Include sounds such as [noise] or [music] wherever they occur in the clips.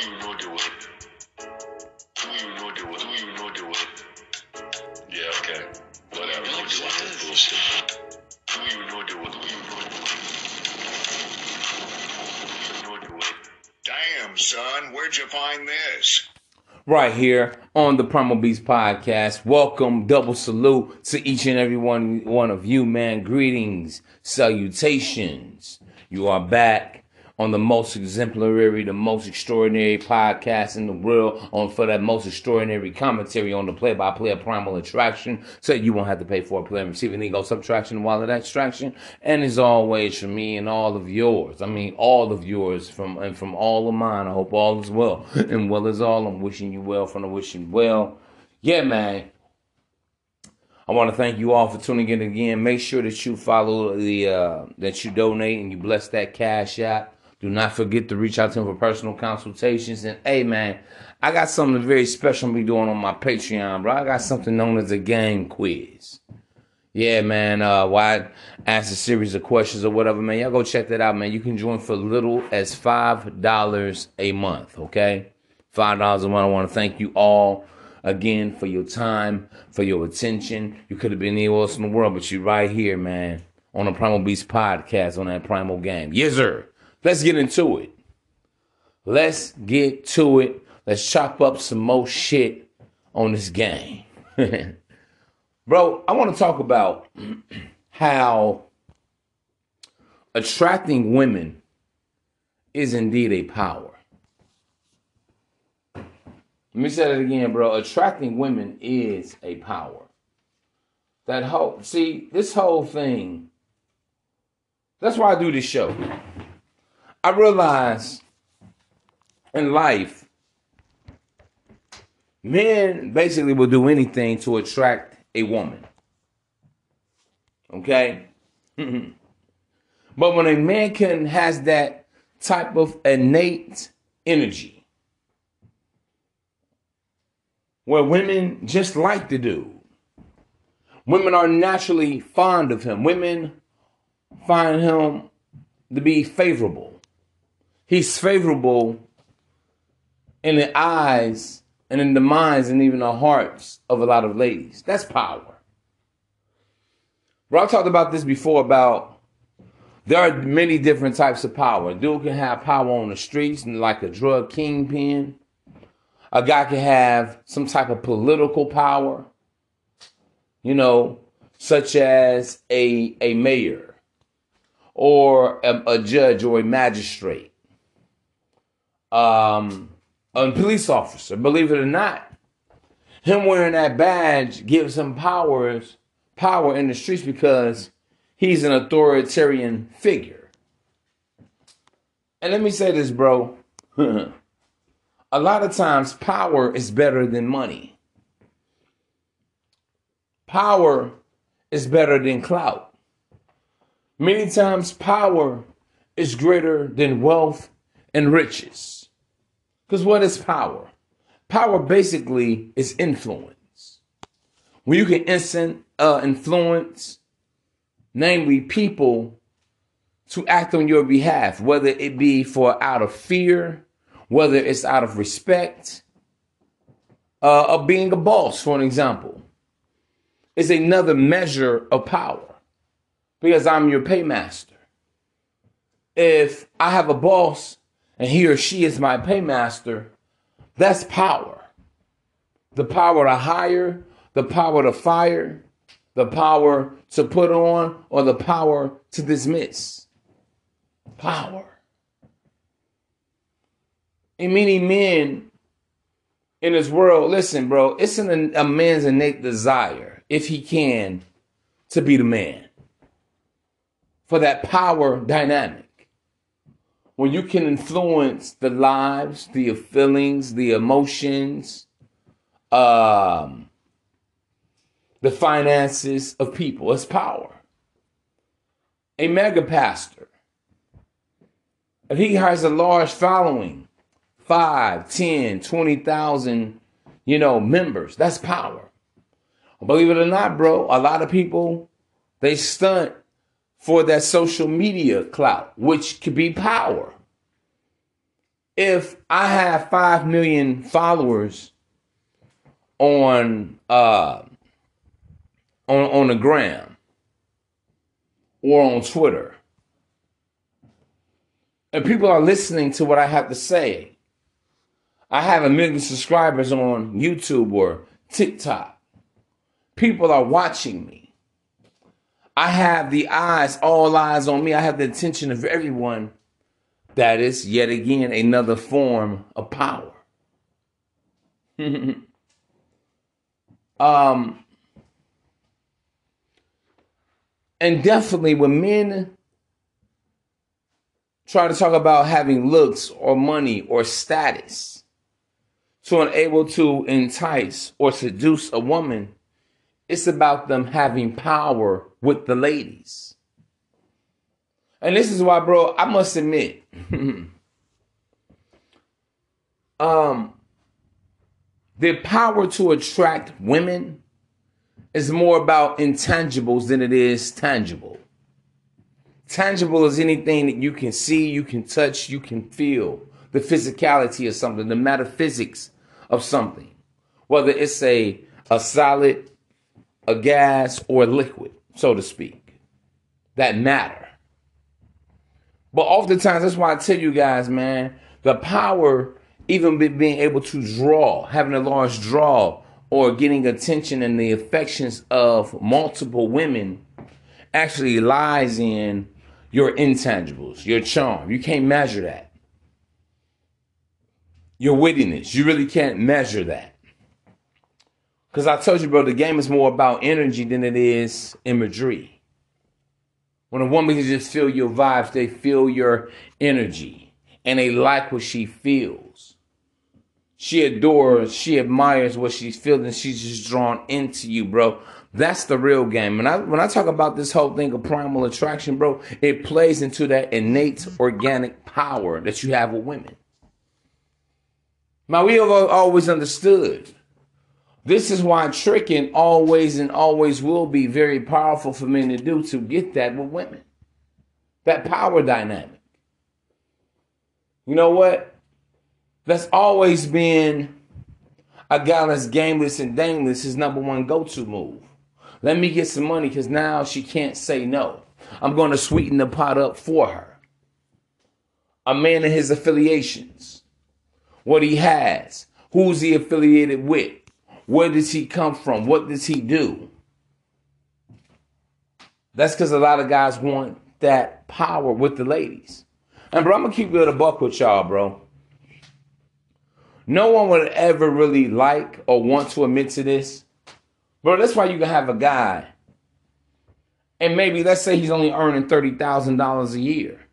you know the way? Do you know the way? Do you know the way? Yeah, okay. Whatever. Know the way. That's bullshit. Do you know the way? Do you know the way? Do you know the way? Damn, son, where'd you find this? right here on the Primal Beast podcast. Welcome, double salute to each and every one, one of you, man. Greetings, salutations. You are back on the most exemplary, the most extraordinary podcast in the world on for that most extraordinary commentary on the play-by-play of Primal Attraction, so you won't have to pay for a play and receive an ego subtraction while extraction. And as always, for me and all of yours, I mean all of yours from and from all of mine. I hope all is well and well is all. I'm wishing you well from the wishing well. Yeah, man. I want to thank you all for tuning in again. Make sure that you follow the uh, that you donate and you bless that cash app. Do not forget to reach out to him for personal consultations. And hey, man, I got something very special I'm be doing on my Patreon, bro. I got something known as a game quiz. Yeah, man. Uh, why ask a series of questions or whatever, man? Y'all go check that out, man. You can join for little as five dollars a month. Okay, five dollars a month. I want to thank you all again for your time, for your attention. You could have been anywhere else in the world, but you're right here, man, on the Primal Beast podcast on that Primal Game. Yes, sir. Let's get into it. Let's get to it. Let's chop up some more shit on this game. [laughs] Bro, I want to talk about [clears throat] how attracting women is indeed a power. Let me say that again, bro. Attracting women is a power. That whole, see, this whole thing, that's why I do this show. I realize in life, men basically will do anything to attract a woman. Okay? [laughs] but when a man can has that type of innate energy where women just like the dude. Women are naturally fond of him. Women find him to be favorable. He's favorable in the eyes and in the minds and even the hearts of a lot of ladies. That's power. Bro, I talked about this before about there are many different types of power. A dude can have power on the streets, like a drug kingpin. A guy can have some type of political power, you know, such as a, a mayor or a, a judge or a magistrate, um, a police officer. Believe it or not, him wearing that badge gives him powers, power in the streets because he's an authoritarian figure. And let me say this, bro. [laughs] a lot of times, power is better than money. Power is better than clout. Many times, power is greater than wealth and riches. Because what is power? Power basically is influence. When you can instant uh, influence, namely people, to act on your behalf, whether it be for out of fear, whether it's out of respect, uh, of being a boss, for an example, is another measure of power because I'm your paymaster. If I have a boss and he or she is my paymaster, that's power. The power to hire, the power to fire, the power to put on, or the power to dismiss. Power. And many men in this world, listen, bro, it's an, a man's innate desire, if he can, to be the man for that power dynamic. When you can influence the lives, the feelings, the emotions, um, the finances of people, it's power. A mega pastor, if he has a large following, five, ten, twenty thousand, you know, members, that's power. Believe it or not, bro, a lot of people they stunt for that social media clout, which could be power. if I have five million followers on uh on on the gram or on Twitter, and people are listening to what I have to say. I have a million subscribers on YouTube or TikTok. People are watching me. I have the eyes, all eyes on me. I have the attention of everyone. That is yet again another form of power. [laughs] um, and definitely when men try to talk about having looks or money or status to unable to entice or seduce a woman, it's about them having power with the ladies. And this is why, bro, I must admit, [laughs] um, the power to attract women is more about intangibles than it is tangible. Tangible is anything that you can see, you can touch, you can feel. The physicality of something, the metaphysics of something. Whether it's a, a solid, a gas, or a liquid, so to speak. That matter. But oftentimes, that's why I tell you guys, man, the power, even being able to draw, having a large draw, or getting attention and the affections of multiple women actually lies in your intangibles, your charm. You can't measure that. Your wittiness, you really can't measure that. Because I told you, bro, the game is more about energy than it is imagery. When a woman can just feel your vibes, they feel your energy and they like what she feels. She adores, she admires what she's feeling. She's just drawn into you, bro. That's the real game. And I, when I talk about this whole thing of primal attraction, bro, it plays into that innate organic power that you have with women. Now, we have always understood. This is why tricking always and always will be very powerful for men to do to get that with women. That power dynamic. You know what? That's always been a guy that's gameless and dangless, his number one go to move. Let me get some money because now she can't say no. I'm going to sweeten the pot up for her. A man and his affiliations, what he has, who's he affiliated with, where does he come from, what does he do. That's because a lot of guys want that power with the ladies. And bro, I'm gonna keep it a buck with y'all, bro. No one would ever really like or want to admit to this Bro, that's why you can have a guy, and maybe let's say he's only earning thirty thousand dollars a year.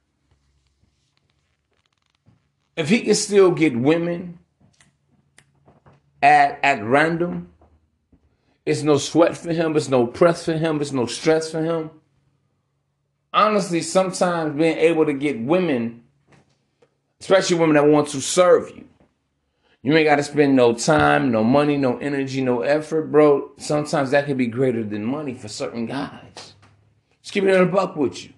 If he can still get women at at random, it's no sweat for him, it's no press for him, it's no stress for him. Honestly, sometimes being able to get women, especially women that want to serve you, you ain't got to spend no time, no money, no energy, no effort, bro. Sometimes that can be greater than money for certain guys. Just keep it in a buck with you.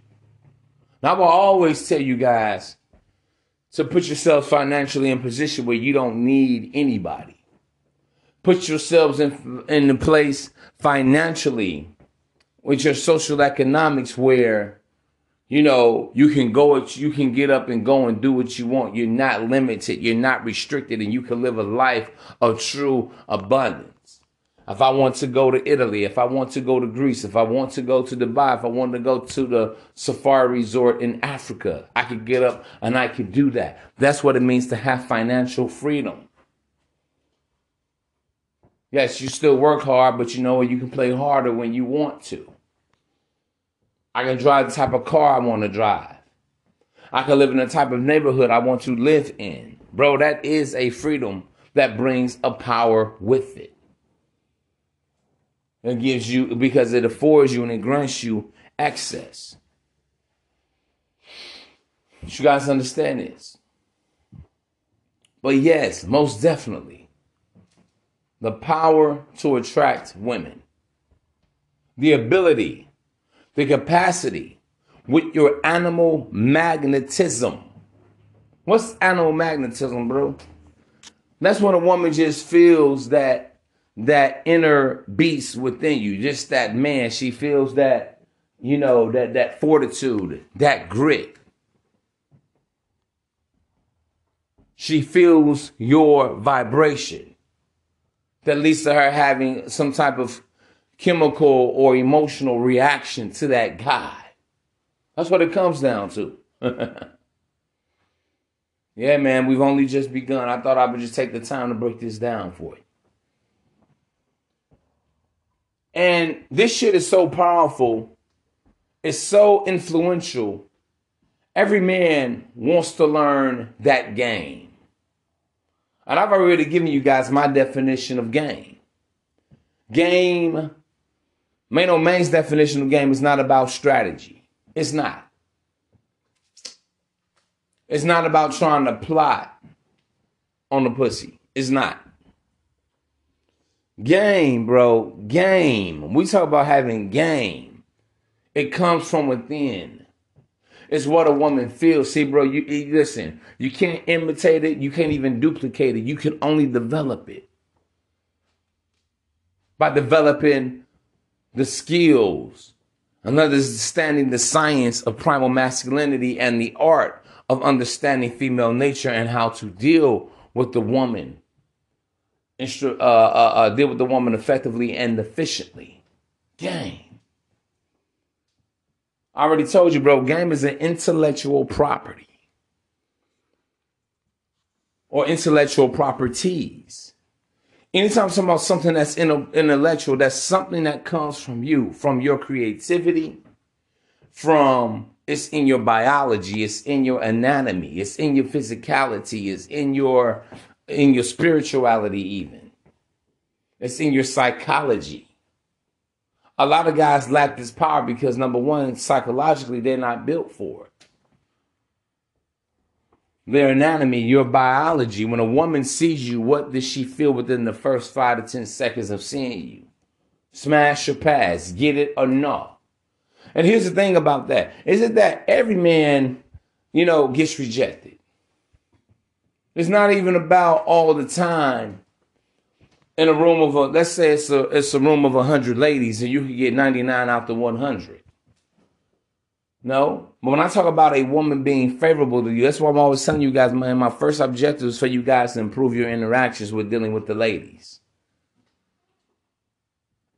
Now, I will always tell you guys to put yourself financially in position where you don't need anybody. Put yourselves in, in a place financially with your social economics where you know, you can go, you can get up and go and do what you want. You're not limited. You're not restricted and you can live a life of true abundance. If I want to go to Italy, if I want to go to Greece, if I want to go to Dubai, if I want to go to the safari resort in Africa, I could get up and I could do that. That's what it means to have financial freedom. Yes, you still work hard, but you know you can play harder when you want to. I can drive the type of car I want to drive. I can live in the type of neighborhood I want to live in. Bro, that is a freedom that brings a power with it. It gives you, because it affords you and it grants you access. You guys understand this? But yes, most definitely, the power to attract women, the ability the capacity with your animal magnetism What's animal magnetism, bro? That's when a woman just feels that that inner beast within you, just that man. She feels that, you know, that that fortitude, that grit. She feels your vibration that leads to her having some type of chemical or emotional reaction to that guy. That's what it comes down to. [laughs] yeah, man, we've only just begun. I thought I would just take the time to break this down for you. And this shit is so powerful, it's so influential. Every man wants to learn that game. And I've already given you guys my definition of game. Game, Maino Mane's definition of game is not about strategy. It's not. It's not about trying to plot on the pussy. It's not. Game, bro. Game. We talk about having game. It comes from within. It's what a woman feels. See, bro, you, you listen, you can't imitate it, you can't even duplicate it. You can only develop it. By developing the skills and understanding the science of primal masculinity and the art of understanding female nature and how to deal with the woman, uh, uh, uh, deal with the woman effectively and efficiently. Game. I already told you, bro, game is an intellectual property or intellectual properties. Anytime I'm talking about something that's intellectual, that's something that comes from you, from your creativity, from it's in your biology, it's in your anatomy, it's in your physicality, it's in your in your spirituality even. It's in your psychology a lot of guys lack this power because number one, psychologically, they're not built for it. Their anatomy, your biology, when a woman sees you, what does she feel within the first five to 10 seconds of seeing you? Smash or pass, get it or no. And here's the thing about that is it that every man, you know, gets rejected. It's not even about all the time in a room of a let's say it's a it's a room of hundred ladies and you can get 99 out the 100 no? But when i talk about a woman being favorable to you that's why i'm always telling you guys man my first objective is for you guys to improve your interactions with dealing with the ladies.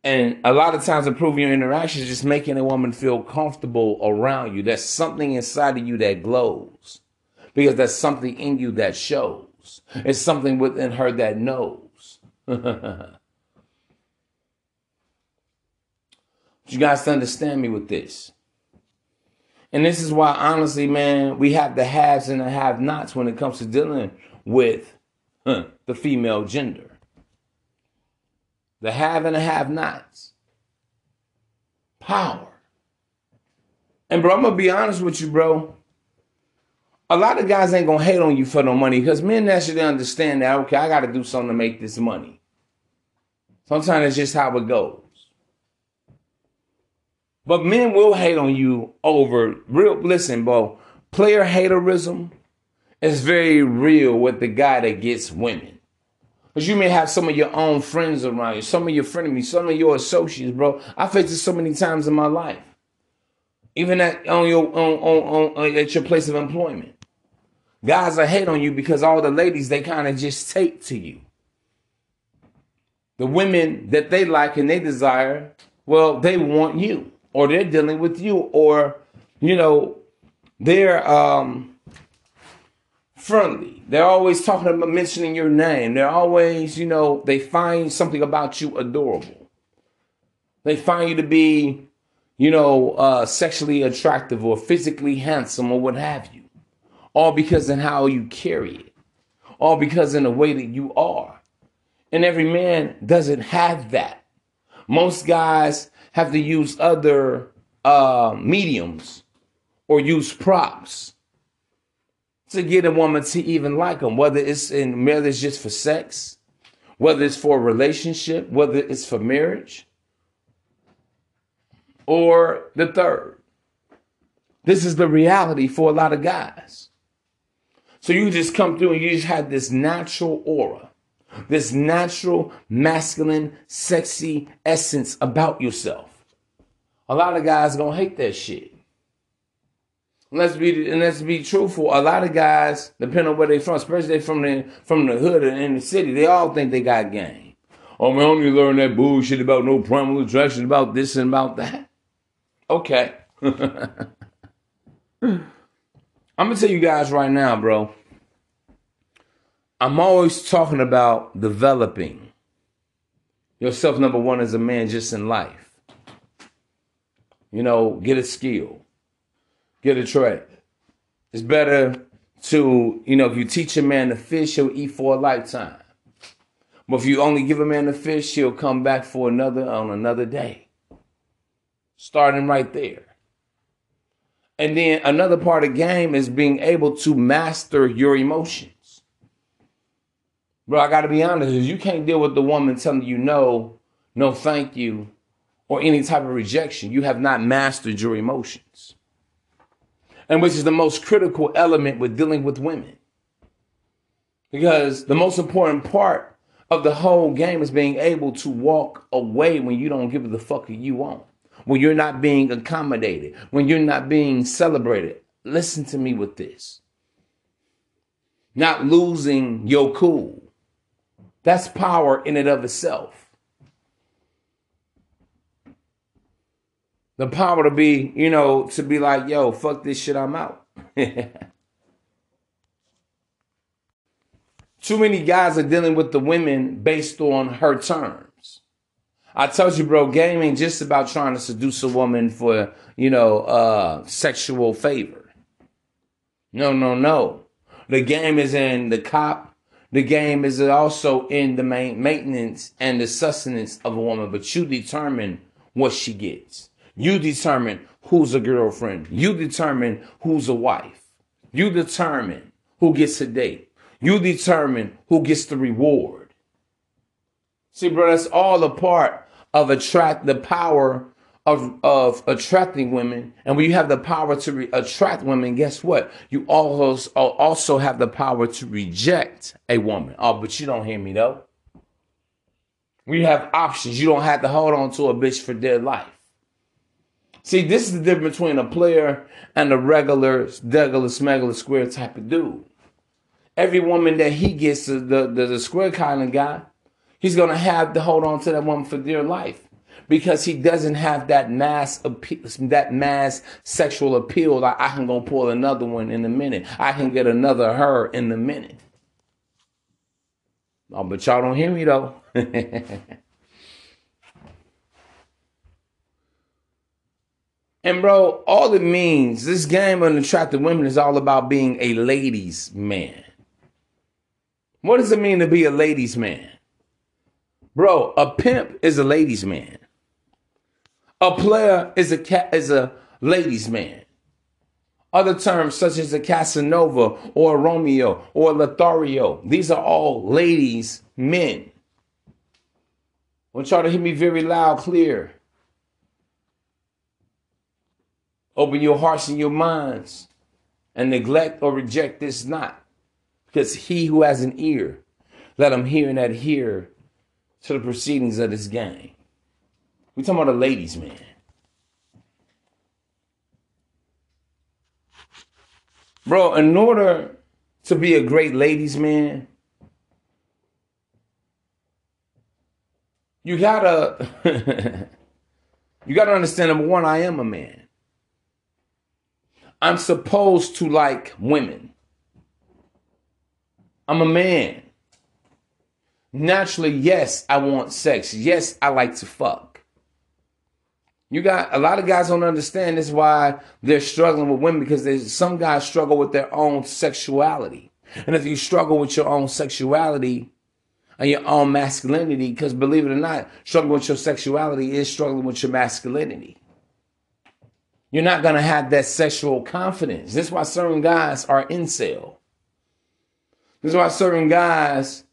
And a lot of times improving your interactions is just making a woman feel comfortable around you. There's something inside of you that glows because there's something in you that shows. It's something within her that knows [laughs] you guys understand me with this. And this is why, honestly, man, we have the haves and the have nots when it comes to dealing with huh, the female gender. The have and the have nots. Power. And, bro, I'm going to be honest with you, bro. A lot of guys ain't going to hate on you for no money because men actually understand that, okay, I got to do something to make this money. Sometimes it's just how it goes. But men will hate on you over real. Listen, bro, player haterism is very real with the guy that gets women. Because you may have some of your own friends around you, some of your frenemies, some of your associates, bro. I faced it so many times in my life. Even at on your on, on, on uh, at your place of employment. Guys are hate on you because all the ladies they kind of just take to you the women that they like and they desire, well, they want you, or they're dealing with you, or you know, they're um, friendly. They're always talking about mentioning your name. They're always, you know, they find something about you adorable. They find you to be, you know, uh, sexually attractive or physically handsome or what have you. All because in how you carry it. All because in the way that you are. And every man doesn't have that. Most guys have to use other uh, mediums or use props to get a woman to even like them, whether it's in it's just for sex, whether it's for a relationship, whether it's for marriage, or the third. This is the reality for a lot of guys. So you just come through and you just have this natural aura, this natural, masculine, sexy essence about yourself. A lot of guys gonna hate that shit. Let's be and let's be truthful. A lot of guys, depending on where they from, especially they from the from the hood and in the city, they all think they got game. Oh man, only learn that bullshit about no primal attraction, about this and about that. Okay. [laughs] I'm gonna tell you guys right now, bro. I'm always talking about developing yourself, number one, as a man just in life. You know, get a skill get a trade. It's better to, you know, if you teach a man to fish, he'll eat for a lifetime. But if you only give a man a fish, he'll come back for another on another day. Starting right there. And then another part of game is being able to master your emotions. Bro, I gotta be honest, you can't deal with the woman telling you no, no thank you, or any type of rejection. You have not mastered your emotions and which is the most critical element with dealing with women. Because the most important part of the whole game is being able to walk away when you don't give the fuck you want, when you're not being accommodated, when you're not being celebrated. Listen to me with this. Not losing your cool. That's power in and of itself. the power to be, you know, to be like, yo, fuck this shit, I'm out. [laughs] Too many guys are dealing with the women based on her terms. I told you, bro, game ain't just about trying to seduce a woman for, you know, uh, sexual favor. No, no, no. The game is in the cop. The game is also in the main maintenance and the sustenance of a woman, but you determine what she gets. You determine who's a girlfriend. You determine who's a wife. You determine who gets a date. You determine who gets the reward. See, bro, that's all a part of attract the power of, of attracting women. And when you have the power to re- attract women, guess what? You also, also have the power to reject a woman. Oh, but you don't hear me though. We have options. You don't have to hold on to a bitch for dear life. See, this is the difference between a player and a regular, regular, smuggler, square type of dude. Every woman that he gets, the, the, the square kind of guy, he's going to have to hold on to that woman for dear life because he doesn't have that mass appeal, that mass sexual appeal. Like I can go pull another one in a minute. I can get another her in a minute. Oh, but y'all don't hear me though. [laughs] And bro, all it means, this game of attractive women is all about being a ladies' man. What does it mean to be a ladies' man? Bro, a pimp is a ladies' man. A player is a cat is a ladies' man. Other terms such as a Casanova or a Romeo or a Lothario, these are all ladies' men. I want y'all to hear me very loud, clear. Open your hearts and your minds and neglect or reject this not. Because he who has an ear, let him hear and adhere to the proceedings of this game. We talking about a ladies' man. Bro, in order to be a great ladies' man, you gotta [laughs] you gotta understand number one, I am a man. I'm supposed to like women. I'm a man. Naturally, yes, I want sex. Yes, I like to fuck. You got a lot of guys don't understand this why they're struggling with women because there's some guys struggle with their own sexuality. And if you struggle with your own sexuality and your own masculinity, because believe it or not, struggling with your sexuality is struggling with your masculinity. You're not to have that sexual confidence. This is why certain guys are incel. This is why certain guys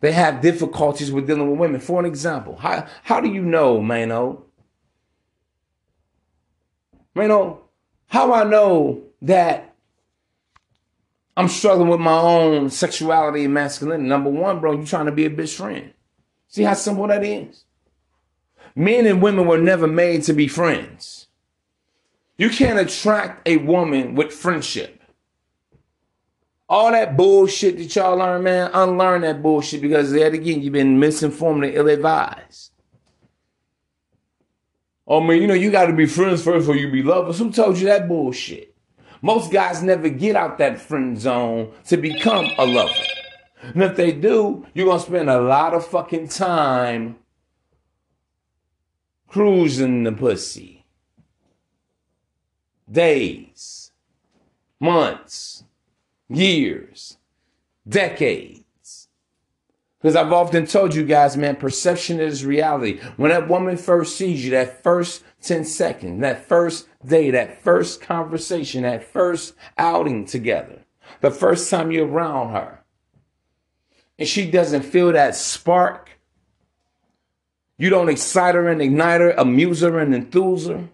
they have difficulties with dealing with women. For an example, how how do you know, Maino? Maino, how I know that I'm struggling with my own sexuality and masculinity. Number one, bro, you trying to be a bitch friend. See how simple that is? Men and women were never made to be friends. You can't attract a woman with friendship. All that bullshit that y'all learn, man, unlearn that bullshit because yet again, you've been misinformed and ill advised. Oh man, you know, you got to be friends first before you be lovers. Who told you that bullshit? Most guys never get out that friend zone to become a lover. And if they do, you're to spend a lot of fucking time cruising the pussy. Days, months, years, decades. Because I've often told you guys, man, perception is reality. When that woman first sees you, that first 10 seconds, that first day, that first conversation, that first outing together, the first time you're around her, and she doesn't feel that spark, you don't excite her and ignite her, amuse her and enthuse her.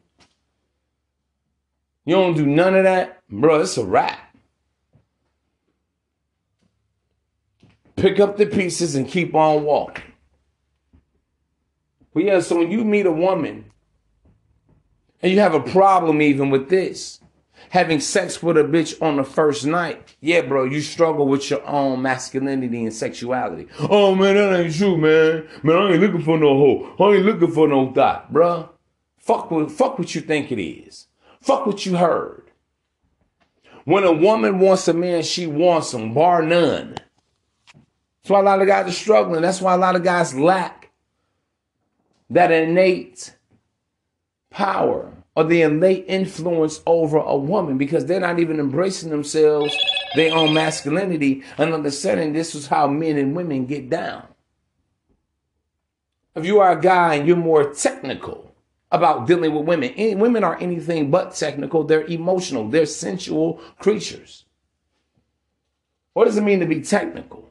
You don't do none of that, bro, it's a wrap. Pick up the pieces and keep on walking. But yeah, so when you meet a woman and you have a problem even with this, having sex with a bitch on the first night, yeah, bro, you struggle with your own masculinity and sexuality. Oh man, that ain't true, man. Man, I ain't looking for no hoe. I ain't looking for no dot, bro. Fuck fuck what you think it is. Fuck what you heard. When a woman wants a man, she wants him, bar none. That's why a lot of guys are struggling. That's why a lot of guys lack that innate power or the innate influence over a woman because they're not even embracing themselves, their own masculinity, and understanding this is how men and women get down. If you are a guy and you're more technical about dealing with women, women are anything but technical. They're emotional, they're sensual creatures. What does it mean to be technical?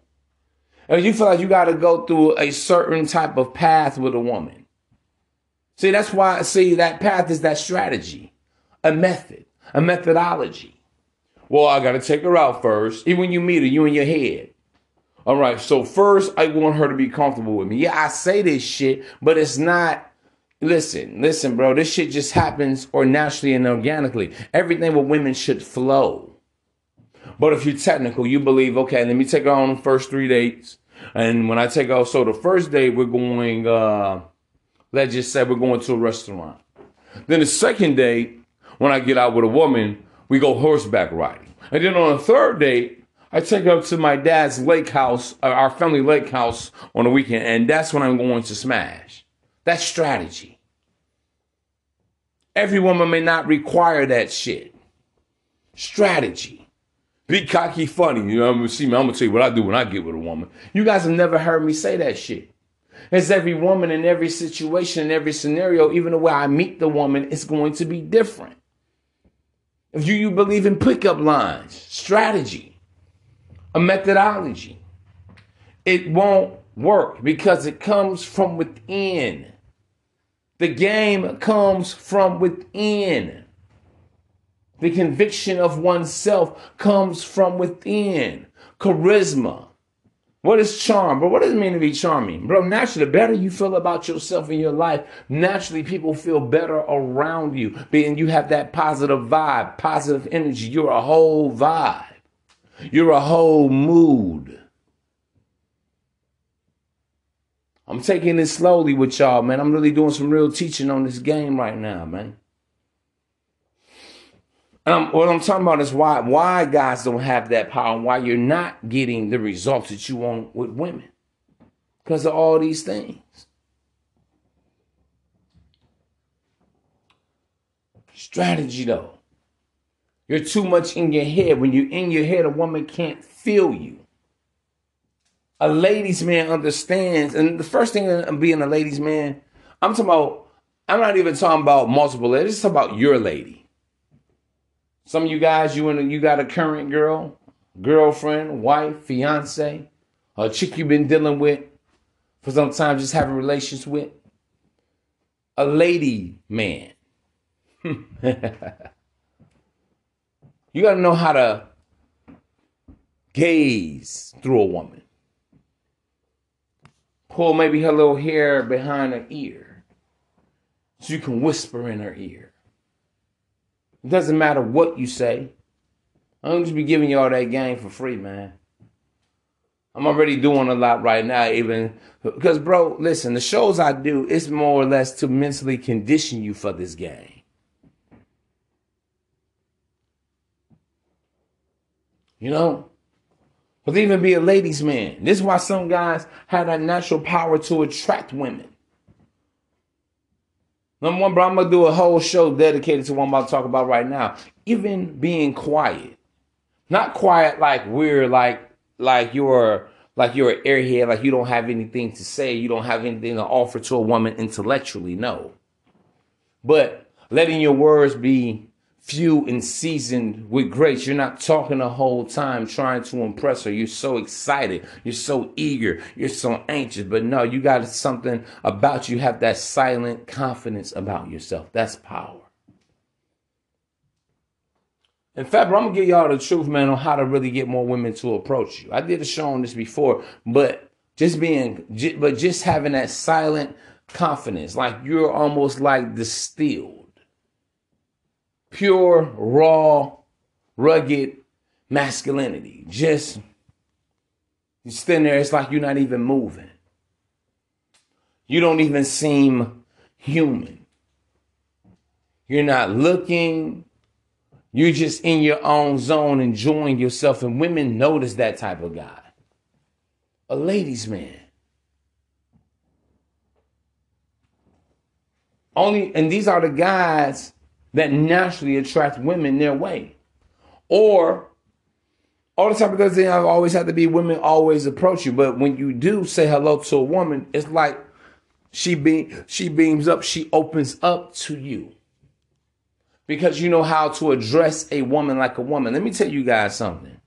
And you feel like you got to go through a certain type of path with a woman. See, that's why I see that path is that strategy, a method, a methodology. Well, I got to take her out first. Even when you meet her, you in your head. All right, so first I want her to be comfortable with me. Yeah, I say this shit, but it's not. Listen, listen, bro. This shit just happens or naturally and organically. Everything with women should flow. But if you're technical, you believe, okay, let me take her on the first three dates. And when I take off, so the first day we're going, uh, let's just say we're going to a restaurant. Then the second day, when I get out with a woman, we go horseback riding. And then on the third date, I take her to my dad's lake house, uh, our family lake house on the weekend, and that's when I'm going to smash. That's strategy. Every woman may not require that shit. Strategy. Be cocky funny. You know, I'm gonna see me. I'm gonna tell you what I do when I get with a woman. You guys have never heard me say that shit. As every woman in every situation, in every scenario, even the way I meet the woman, is going to be different. If you, you believe in pickup lines, strategy, a methodology, it won't work because it comes from within. The game comes from within. The conviction of oneself comes from within. Charisma. What is charm? But what does it mean to be charming? Bro, naturally, the better you feel about yourself in your life, naturally people feel better around you. Being you have that positive vibe, positive energy. You're a whole vibe. You're a whole mood. I'm taking it slowly with y'all, man. I'm really doing some real teaching on this game right now, man. And what I'm talking about is why why guys don't have that power and why you're not getting the results that you want with women. Because of all these things. Strategy though. You're too much in your head. When you're in your head, a woman can't feel you. A ladies' man understands, and the first thing of being a ladies' man, I'm talking about, I'm not even talking about multiple ladies, it's about your lady. Some of you guys, you and you got a current girl, girlfriend, wife, fiance, a chick you've been dealing with for some time, just having relations with. A lady man. [laughs] you got to know how to gaze through a woman. Pull maybe her little hair behind her ear so you can whisper in her ear. It doesn't matter what you say. I'm just be giving you all that game for free, man. I'm already doing a lot right now, even because, bro, listen, the shows I do, it's more or less to mentally condition you for this game. You know? But even be a ladies' man. This is why some guys have that natural power to attract women. Number one, bro, I'm gonna do a whole show dedicated to what I'm about to talk about right now. Even being quiet. Not quiet like we're like like you're like you're an airhead, like you don't have anything to say, you don't have anything to offer to a woman intellectually, no. But letting your words be few and seasoned with grace. You're not talking the whole time trying to impress her. You're so excited. You're so eager. You're so anxious. But no, you got something about you. you have that silent confidence about yourself. That's power. In fact, I'm gonna give y'all the truth, man, on how to really get more women to approach you. I did a show on this before, but just being, but just having that silent confidence, like you're almost like distilled, pure, raw, rugged masculinity. Just you stand there, it's like you're not even moving. You don't even seem human. You're not looking. You're just in your own zone, enjoying yourself. And women notice that type of guy. A ladies' man. Only, and these are the guys that naturally attract women their way. Or all the time it doesn't always have to be women always approach you, but when you do say hello to a woman, it's like she be she beams up, she opens up to you because you know how to address a woman like a woman. Let me tell you guys something.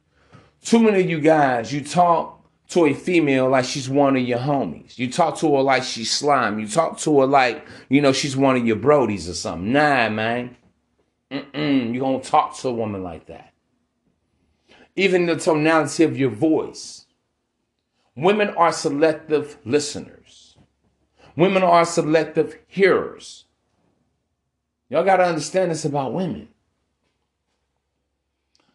Too many of you guys, you talk to a female like she's one of your homies. You talk to her like she's slime. You talk to her like, you know, she's one of your brodies or something. Nah, man. Mm-mm. You don't talk to a woman like that. Even the tonality of your voice. Women are selective listeners. Women are selective hearers. Y'all got to understand this about women.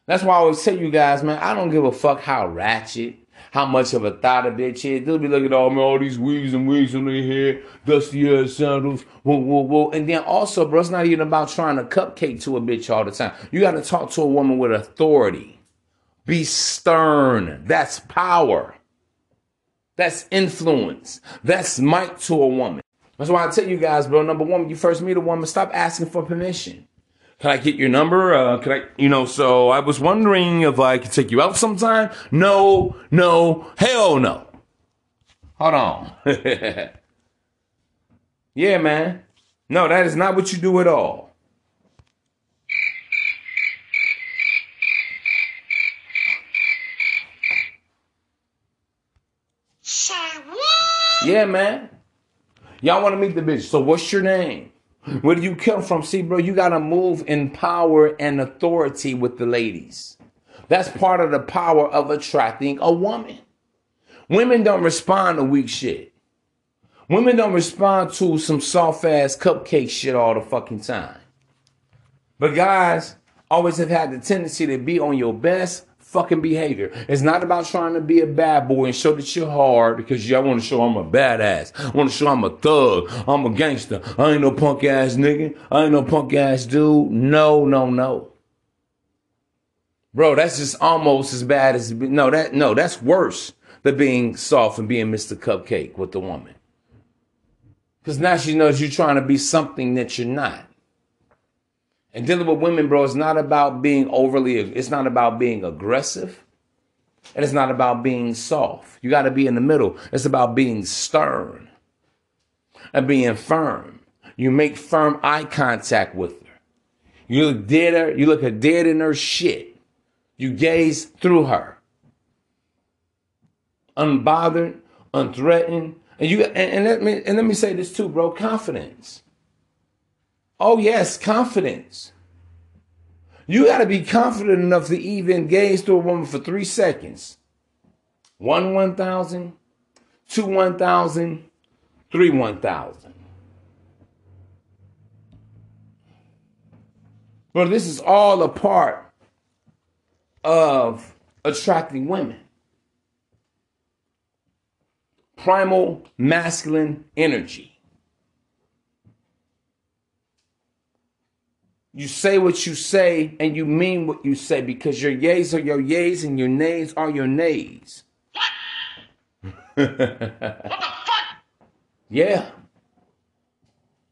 That's why I always tell you guys, man, I don't give a fuck how ratchet, how much of a thought a bitch is. They'll be looking at all, man, all these wigs and wigs on their hair, dusty ass sandals, whoa, whoa, whoa. And then also, bro, it's not even about trying to cupcake to a bitch all the time. You got to talk to a woman with authority. Be stern. That's power. That's influence. That's might to a woman. That's why I tell you guys, bro. Number one, when you first meet a woman, stop asking for permission. Can I get your number? Uh, can I, you know, so I was wondering if I could take you out sometime. No, no, hell no. Hold on. [laughs] yeah, man. No, that is not what you do at all. Yeah, man. Y'all want to meet the bitch. So what's your name? Where do you come from? See, bro, you got to move in power and authority with the ladies. That's part of the power of attracting a woman. Women don't respond to weak shit. Women don't respond to some soft ass cupcake shit all the fucking time. But guys always have had the tendency to be on your best fucking behavior. It's not about trying to be a bad boy and show that you're hard because y'all want to show I'm a badass. I want to show I'm a thug. I'm a gangster. I ain't no punk ass nigga. I ain't no punk ass dude. No, no, no. Bro, that's just almost as bad as no, that no, that's worse than being soft and being Mr. Cupcake with the woman. Because now she knows you're trying to be something that you're not. And dealing with women, bro, it's not about being overly, it's not about being aggressive. And it's not about being soft. You got to be in the middle. It's about being stern and being firm. You make firm eye contact with her. You look dead you look her dead in her shit. You gaze through her. Unbothered, unthreatened. And you and, and let me and let me say this too, bro. Confidence. Oh, yes, confidence. You got to be confident enough to even gaze to a woman for three seconds. One 1,000, two 1,000, three 1,000. Well, this is all a part of attracting women. Primal masculine energy. You say what you say and you mean what you say because your yays are your yays and your nays are your nays. What the [laughs] fuck? Yeah.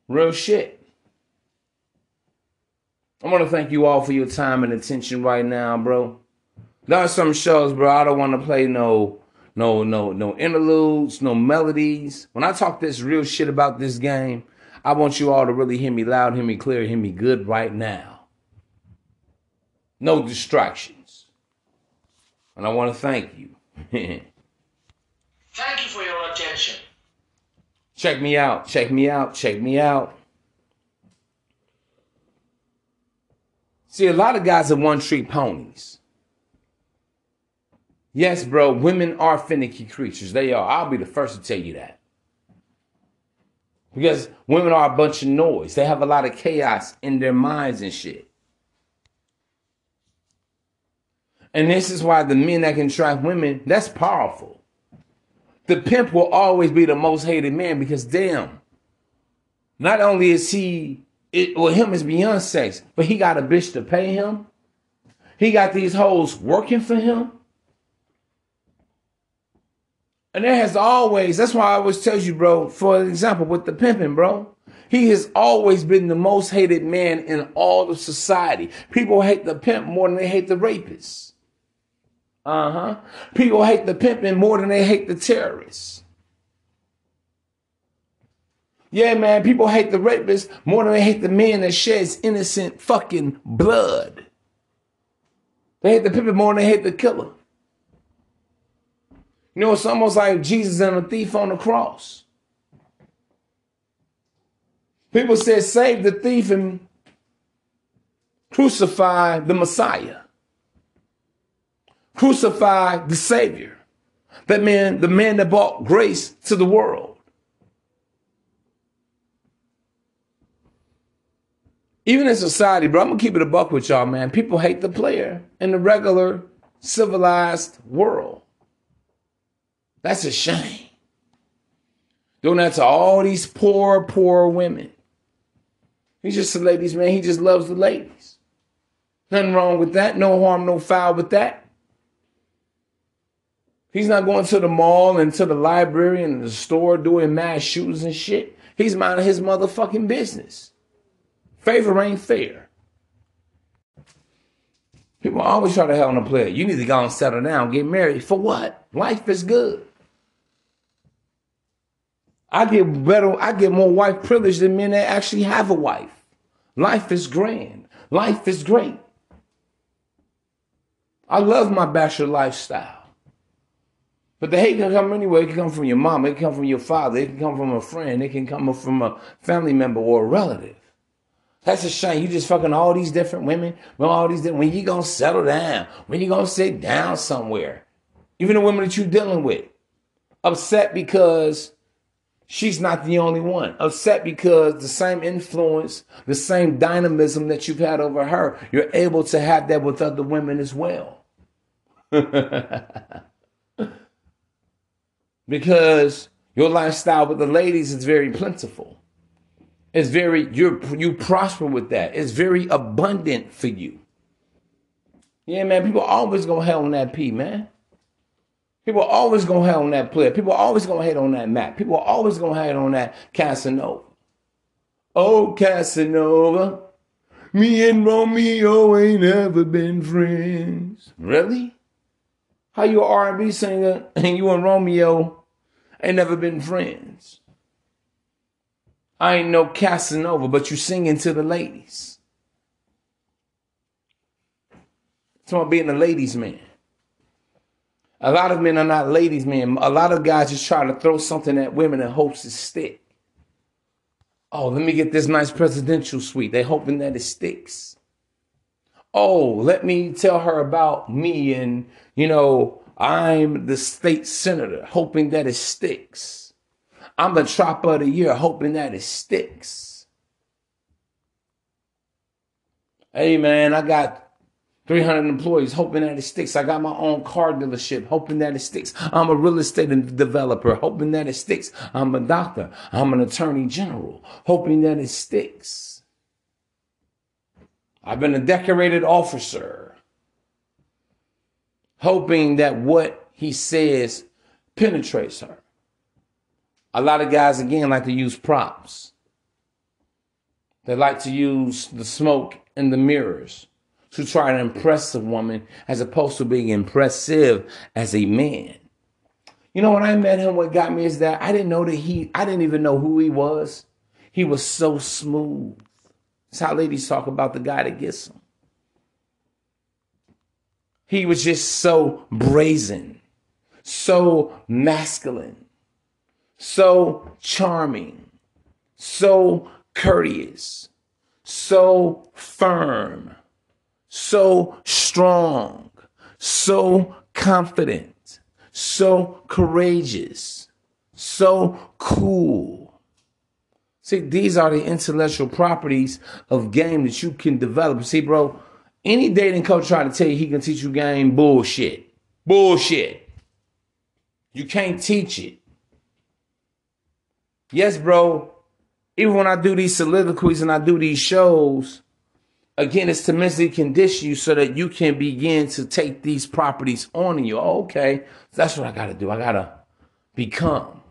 Real shit. I want to thank you all for your time and attention right now, bro. There are some shows, bro. I don't want to play no, no, no, no interludes, no melodies. When I talk this real shit about this game, I want you all to really hear me loud, hear me clear, hear me good right now. No distractions. And I want to thank you. [laughs] Thank you for your attention. check me out, check me out, check me out. See, a lot of guys are one trick ponies. Yes, bro, women are finicky creatures. They are. I'll be the first to tell you that. Because women are a bunch of noise. They have a lot of chaos in their minds and shit. And this is why the men that can attract women, that's powerful. The pimp will always be the most hated man because damn, not only is he, it, well, him is beyond sex, but he got a bitch to pay him. He got these hoes working for him. And there has always, that's why I always tell you, bro, for example, with the pimping, bro, he has always been the most hated man in all of society. People hate the pimp more than they hate the rapist. Uh huh. People hate the pimping more than they hate the terrorists. Yeah, man, people hate the rapist more than they hate the man that sheds innocent fucking blood. They hate the pimping more than they hate the killer. You know, it's almost like Jesus and the thief on the cross. People said, save the thief and crucify the Messiah. Crucify the Savior. That man, the man that brought grace to the world. Even in society, bro, I'm gonna keep it a buck with y'all, man. People hate the player in the regular civilized world. That's a shame. Doing that to all these poor, poor women. He's just a ladies' man. He just loves the ladies. Nothing wrong with that. No harm, no foul with that. He's not going to the mall and to the library and the store doing mass shootings and shit. He's minding his motherfucking business. Favor ain't fair. People always try to hell on a player. You need to go and settle down, get married. For what? Life is good. I get better, I get more wife privilege than men that actually have a wife. Life is grand. Life is great. I love my bachelor lifestyle. But the hate can come anywhere. It can come from your mom. It can come from your father. It can come from a friend. It can come from a family member or a relative. That's a shame. You just fucking all these different women. Well, all these different, when you gonna settle down? When you gonna sit down somewhere? Even the women that you're dealing with. Upset because she's not the only one. Upset because the same influence, the same dynamism that you've had over her, you're able to have that with other women as well. [laughs] because your lifestyle with the ladies is very plentiful. It's very you you prosper with that. It's very abundant for you. Yeah, man. People always gonna hate on that P, man. People are always gonna hate on that player. People are always gonna hate on that Mac. People are always gonna hate on that Casanova. Oh, Casanova, me and Romeo ain't ever been friends. Really? How you an R&B singer [laughs] and you and Romeo ain't never been friends? I ain't no Casanova, but you singing to the ladies. It's about being a ladies' man. A lot of men are not ladies' men. A lot of guys just try to throw something at women in hopes it stick. Oh, let me get this nice presidential suite. They hoping that it sticks. Oh, let me tell her about me and, you know, I'm the state senator, hoping that it sticks. I'm the trapper of the year, hoping that it sticks. Hey man, I got 300 employees, hoping that it sticks. I got my own car dealership, hoping that it sticks. I'm a real estate developer, hoping that it sticks. I'm a doctor. I'm an attorney general, hoping that it sticks. I've been a decorated officer, hoping that what he says penetrates her. A lot of guys, again, like to use props. They like to use the smoke and the mirrors to try to impress a woman as opposed to being impressive as a man. You know, when I met him, what got me is that I didn't know that he, I didn't even know who he was. He was so smooth. That's how ladies talk about the guy that gets them. He was just so brazen, so masculine, so charming, so courteous, so firm so strong, so confident, so courageous, so cool. See, these are the intellectual properties of game that you can develop. See, bro, any dating coach trying to tell you he can teach you game, bullshit. Bullshit. You can't teach it. Yes, bro. Even when I do these soliloquies and I do these shows, again, it's to mentally condition you so that you can begin to take these properties on you. Oh, okay, that's what I got to do. I got to become.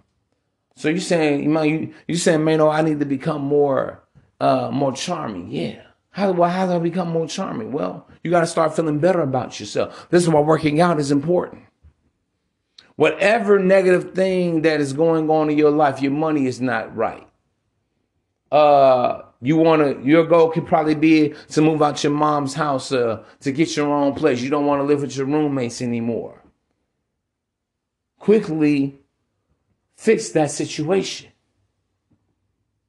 So you're saying, you you saying, man, oh, I need to become more, uh, more charming. Yeah. How well, how do I become more charming? Well, you got to start feeling better about yourself. This is why working out is important. Whatever negative thing that is going on in your life, your money is not right. Uh, you want to, your goal could probably be to move out your mom's house uh, to get your own place. You don't want to live with your roommates anymore. Quickly fix that situation.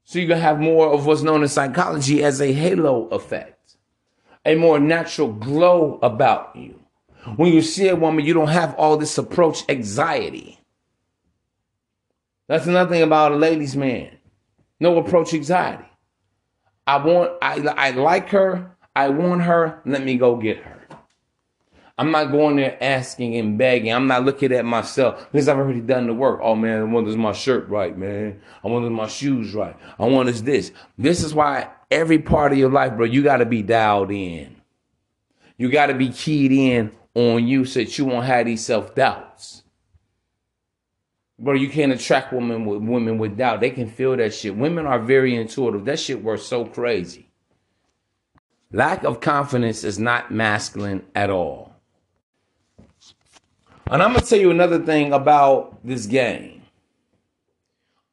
So you can have more of what's known in psychology as a halo effect, a more natural glow about you. When you see a woman, you don't have all this approach anxiety. That's another thing about a ladies' man. No approach anxiety. I want, I, I like her. I want her. Let me go get her. I'm not going there asking and begging. I'm not looking at myself because I've already done the work. Oh man, I want this my shirt right, man. I want this my shoes right. I want this this. This is why every part of your life, bro, you got to be dialed in. You got to be keyed in on you so that you won't have these self doubts. Bro, you can't attract women with women with doubt. They can feel that shit. Women are very intuitive. That shit works so crazy. Lack of confidence is not masculine at all. And I'm gonna tell you another thing about this game.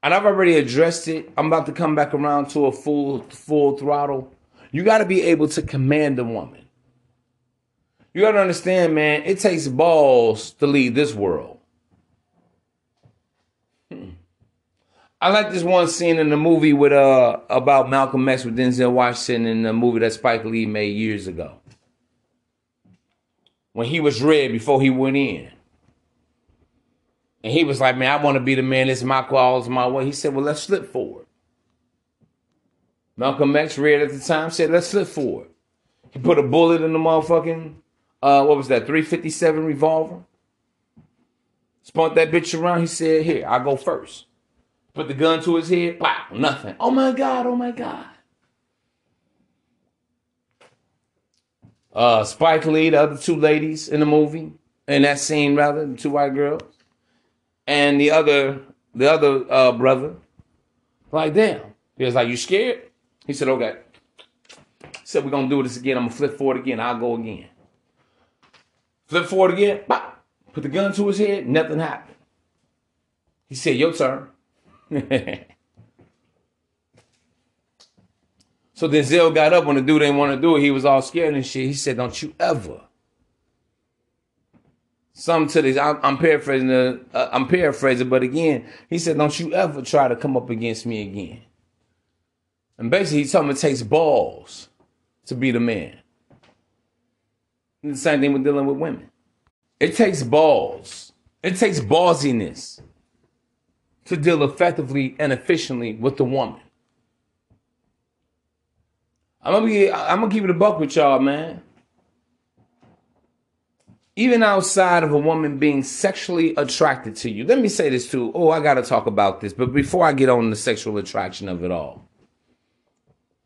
And I've already addressed it. I'm about to come back around to a full full throttle. You got to be able to command a woman. You got to understand, man, it takes balls to lead this world. I like this one scene in the movie with uh about Malcolm X with Denzel Washington in the movie that Spike Lee made years ago. When he was red before he went in. And he was like, Man, I want to be the man. This is my call, my way. He said, Well, let's slip forward. Malcolm X, red at the time, said, Let's slip forward. He put a bullet in the motherfucking, uh, what was that, 357 revolver? Spun that bitch around. He said, Here, I'll go first. Put the gun to his head. Wow, nothing. Oh my God, oh my God. Uh, Spike Lee, the other two ladies in the movie, in that scene rather, the two white girls, and the other, the other uh, brother, like damn. He was like, "You scared?" He said, "Okay." He said, "We're gonna do this again. I'm gonna flip forward again. I'll go again." Flip forward again. Pop. Put the gun to his head. Nothing happened. He said, "Your turn." [laughs] so Denzel got up when the dude didn't want to do it. He was all scared and shit. He said, "Don't you ever." Some to this, I'm, I'm paraphrasing. The, uh, I'm paraphrasing, but again, he said, "Don't you ever try to come up against me again." And basically, he told me it takes balls to be the man. The same thing with dealing with women. It takes balls. It takes ballsiness to deal effectively and efficiently with the woman. I'm gonna be I'm gonna keep it a buck with y'all, man. Even outside of a woman being sexually attracted to you, let me say this too. Oh, I gotta talk about this, but before I get on the sexual attraction of it all,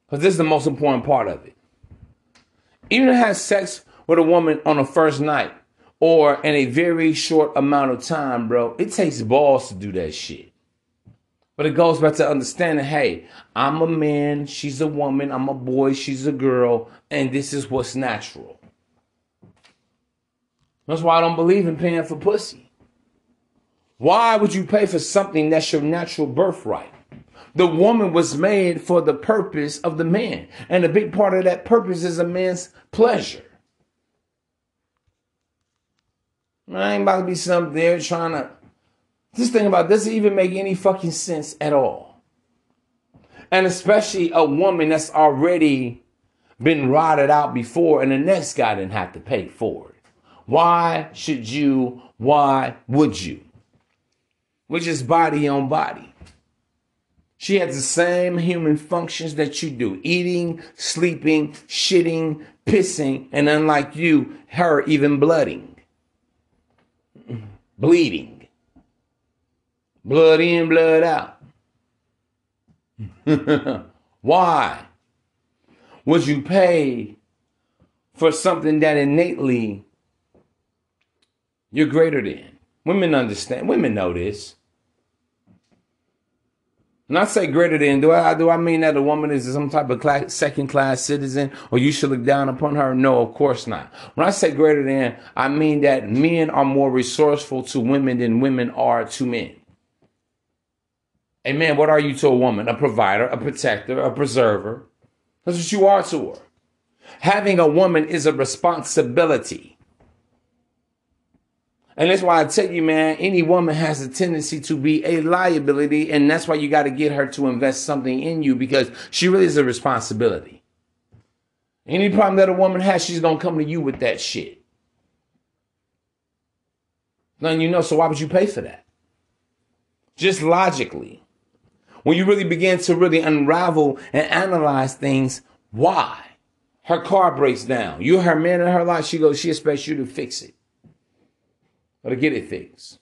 because this is the most important part of it. Even to have sex with a woman on a first night or in a very short amount of time, bro, it takes balls to do that shit. But it goes back to understanding hey, I'm a man, she's a woman, I'm a boy, she's a girl, and this is what's natural. That's why I don't believe in paying for pussy. Why would you pay for something that's your natural birthright? The woman was made for the purpose of the man. And a big part of that purpose is a man's pleasure. I ain't about to be some there trying to just think about does it even make any fucking sense at all? And especially a woman that's already been rotted out before and the next guy didn't have to pay for it. Why should you? Why would you? Which is body on body. She has the same human functions that you do eating, sleeping, shitting, pissing, and unlike you, her even blooding, bleeding. Blood in, blood out. [laughs] Why would you pay for something that innately you're greater than? Women understand. Women know this. When I say greater than, do I do I mean that a woman is some type of class, second class citizen or you should look down upon her? No, of course not. When I say greater than, I mean that men are more resourceful to women than women are to men. Amen. What are you to a woman? A provider, a protector, a preserver. That's what you are to her. Having a woman is a responsibility. And that's why I tell you, man, any woman has a tendency to be a liability. And that's why you got to get her to invest something in you because she really is a responsibility. Any problem that a woman has, she's going to come to you with that shit. None you know, so why would you pay for that? Just logically when you really begin to really unravel and analyze things, why? Her car breaks down. You're her man in her life. She goes, she expects you to fix it. Or to get it fixed.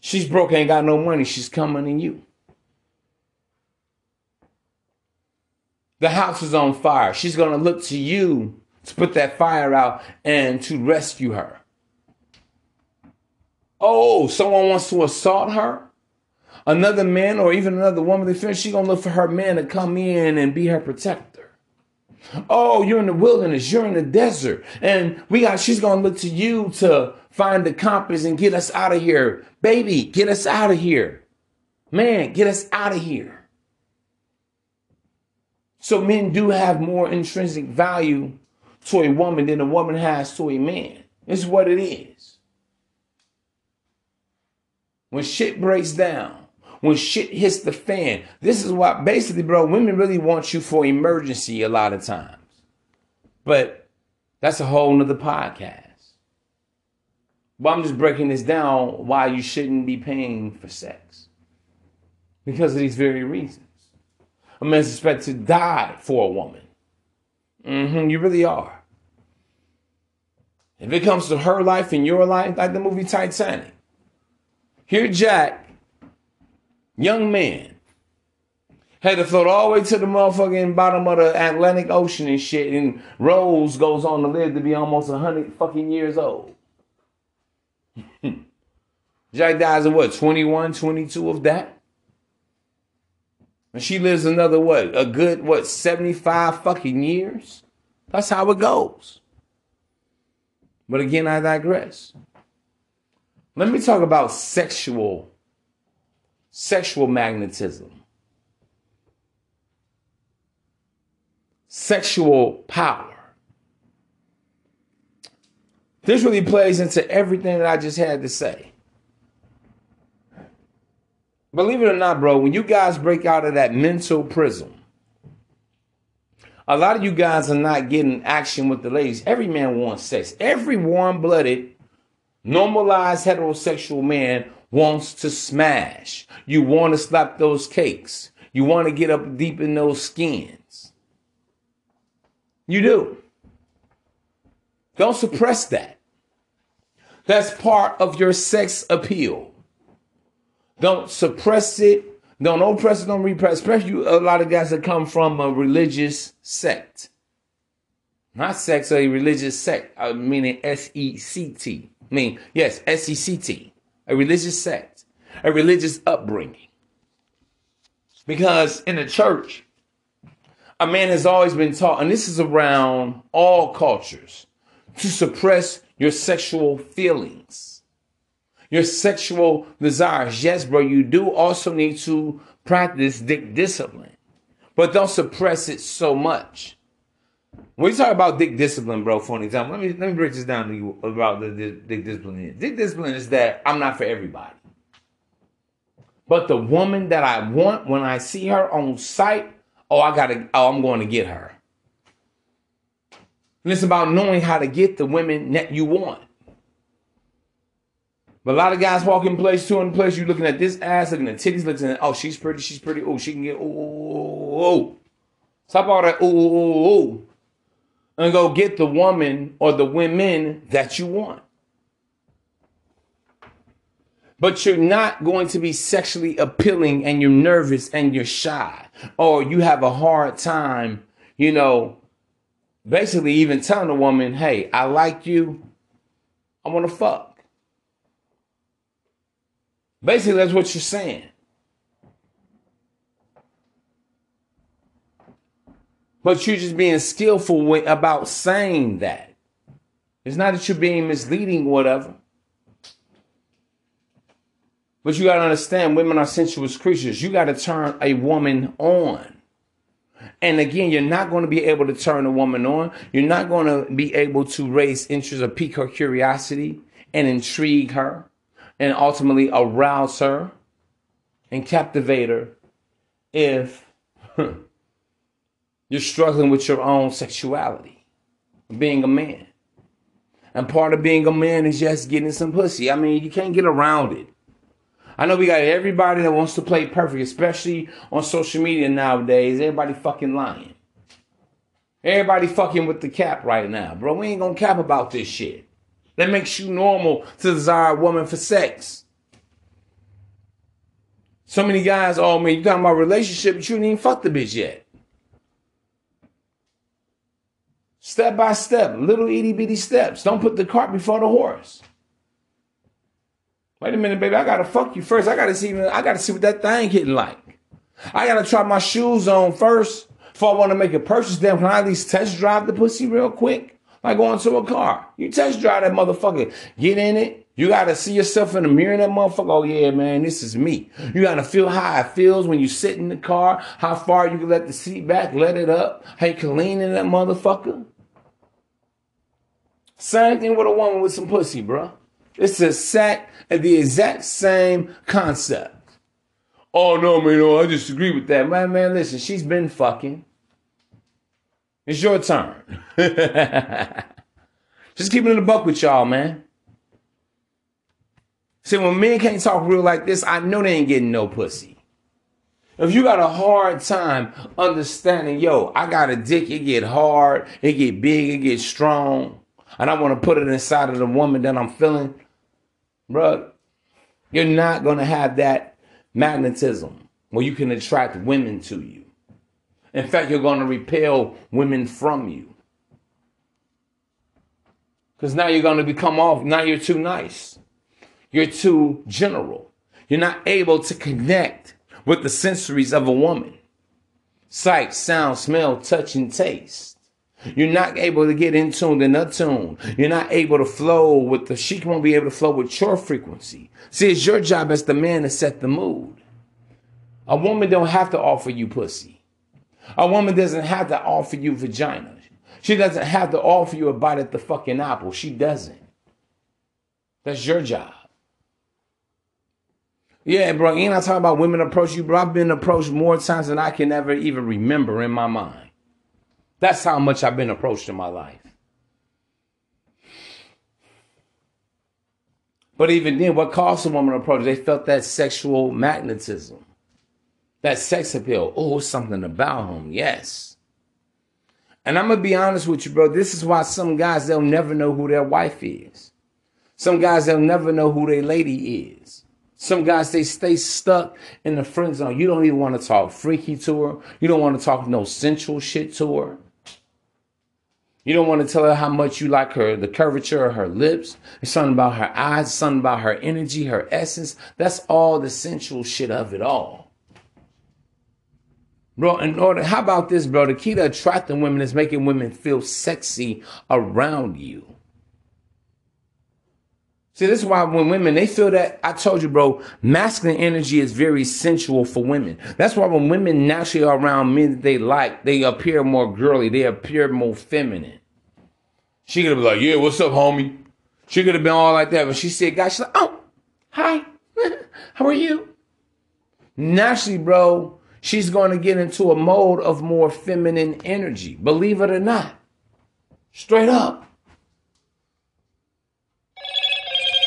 She's broke, ain't got no money. She's coming in you. The house is on fire. She's going to look to you to put that fire out and to rescue her. Oh, someone wants to assault her? another man or even another woman they feel she gonna look for her man to come in and be her protector. Oh, you're in the wilderness, you're in the desert, and we got she's gonna look to you to find the compass and get us out of here. Baby, get us out of here. Man, get us out of here. So men do have more intrinsic value to a woman than a woman has to a man. It's what it is. When shit breaks down, when shit hits the fan. This is what basically, bro, women really want you for emergency a lot of times. But that's a whole nother podcast. But I'm just breaking this down why you shouldn't be paying for sex. Because of these very reasons. A man's expected to die for a woman. Mm-hmm, you really are. If it comes to her life and your life, like the movie Titanic, here Jack young man, had to float all the way to the motherfucking bottom of the Atlantic Ocean and shit, and Rose goes on to live to be almost 100 fucking years old. Jack dies at what, 21, 22 of that? And she lives another what, a good, what, 75 fucking years? That's how it goes. But again, I digress. Let me talk about sexual sexual magnetism, sexual power. This really plays into everything that I just had to say. Believe it or not, bro, when you guys break out of that mental prism A lot of you guys are not getting action with the ladies. Every man wants sex. Every warm blooded, normalized heterosexual man wants to smash. You want to slap those cakes. You want to get up deep in those skins. You do. Don't suppress that. That's part of your sex appeal. Don't suppress it. Don't oppress it, don't repress. Especially you, a lot of guys that come from a religious sect. Not sex, a religious sect, uh, meaning S E C T. I mean, yes, S E C T. A religious sect, a religious upbringing. Because in the church, a man has always been taught, and this is around all cultures, to suppress your sexual feelings, your sexual desires. Yes, bro, you do also need to practice dick discipline, but don't suppress it so much. When you talk about dick discipline, bro, for an example, let me let me break this down to you about the, dick discipline. Dick discipline is that I'm not for everybody. But the woman that I want when I see her on sight, oh, I gotta, oh, I'm going to get her. And it's about knowing how to get the women that you want. But a lot of guys walk in place, two in place, you looking at this ass, looking at titties, looking at, oh, she's pretty, she's pretty, oh, she can get, oh, oh, oh. Stop all that, oh, ooh, ooh, and go get the woman or the women that you want. But you're not going to be sexually appealing and you're nervous and you're shy or you have a hard time, you know, basically even telling a woman, hey, I like you. I want to fuck. Basically, that's what you're saying. But you're just being skillful about saying that. It's not that you're being misleading whatever. But you got to understand, women are sensuous creatures. You got to turn a woman on. And again, you're not going to be able to turn a woman on. You're not going to be able to raise interest or pique her curiosity and intrigue her and ultimately arouse her and captivate her if [laughs] you're struggling with your own sexuality, being a man. And part of being a man is just getting some pussy. I mean, you can't get around it. I know we got everybody that wants to play perfect, especially on social media nowadays. Everybody fucking lying. Everybody fucking with the cap right now, bro. We ain't gonna cap about this shit. That makes you normal to desire a woman for sex. So many guys, oh man, you talking about relationship, but you didn't even fuck the bitch yet. Step by step, little itty bitty steps. Don't put the cart before the horse. Wait a minute, baby. I gotta fuck you first. I gotta see. I gotta see what that thing hitting like. I gotta try my shoes on first before I want to make a purchase. Then can I at least test drive the pussy real quick? Like going to a car. You test drive that motherfucker. Get in it. You gotta see yourself in the mirror in that motherfucker. Oh yeah, man, this is me. You gotta feel how it feels when you sit in the car. How far you can let the seat back, let it up. How you can lean in that motherfucker. Same thing with a woman with some pussy, bro. It's sack the exact same concept. Oh no, man, no, I disagree with that. Man, man, listen, she's been fucking. It's your turn. [laughs] Just keeping it a buck with y'all, man. See, when men can't talk real like this, I know they ain't getting no pussy. If you got a hard time understanding, yo, I got a dick, it get hard, it get big, it get strong, and I want to put it inside of the woman that I'm feeling, bro, you're not to have that magnetism where you can attract women to you. In fact, you're going to repel women from you. Because now you're going to become off. Now you're too nice. You're too general. You're not able to connect with the sensories of a woman sight, sound, smell, touch, and taste. You're not able to get in tune and attune. You're not able to flow with the, she won't be able to flow with your frequency. See, it's your job as the man to set the mood. A woman don't have to offer you pussy. A woman doesn't have to offer you vagina. She doesn't have to offer you a bite at the fucking apple. She doesn't. That's your job. Yeah, bro. Ain't I talking about women approach you, bro? I've been approached more times than I can ever even remember in my mind. That's how much I've been approached in my life. But even then, what caused a woman approach? They felt that sexual magnetism, that sex appeal. Oh, something about him. Yes. And I'm gonna be honest with you, bro. This is why some guys they'll never know who their wife is. Some guys they'll never know who their lady is. Some guys they stay stuck in the friend zone. You don't even want to talk freaky to her. You don't want to talk no sensual shit to her. You don't want to tell her how much you like her, the curvature of her lips. Something about her eyes, something about her energy, her essence. That's all the sensual shit of it all. Bro, in order, oh, how about this, bro? The key to attracting women is making women feel sexy around you. See, this is why when women, they feel that, I told you, bro, masculine energy is very sensual for women. That's why when women naturally are around men that they like, they appear more girly, they appear more feminine. She could have been like, yeah, what's up, homie? She could have been all like that, but she said, guys, she's like, oh, hi, [laughs] how are you? Naturally, bro, she's going to get into a mode of more feminine energy, believe it or not. Straight up.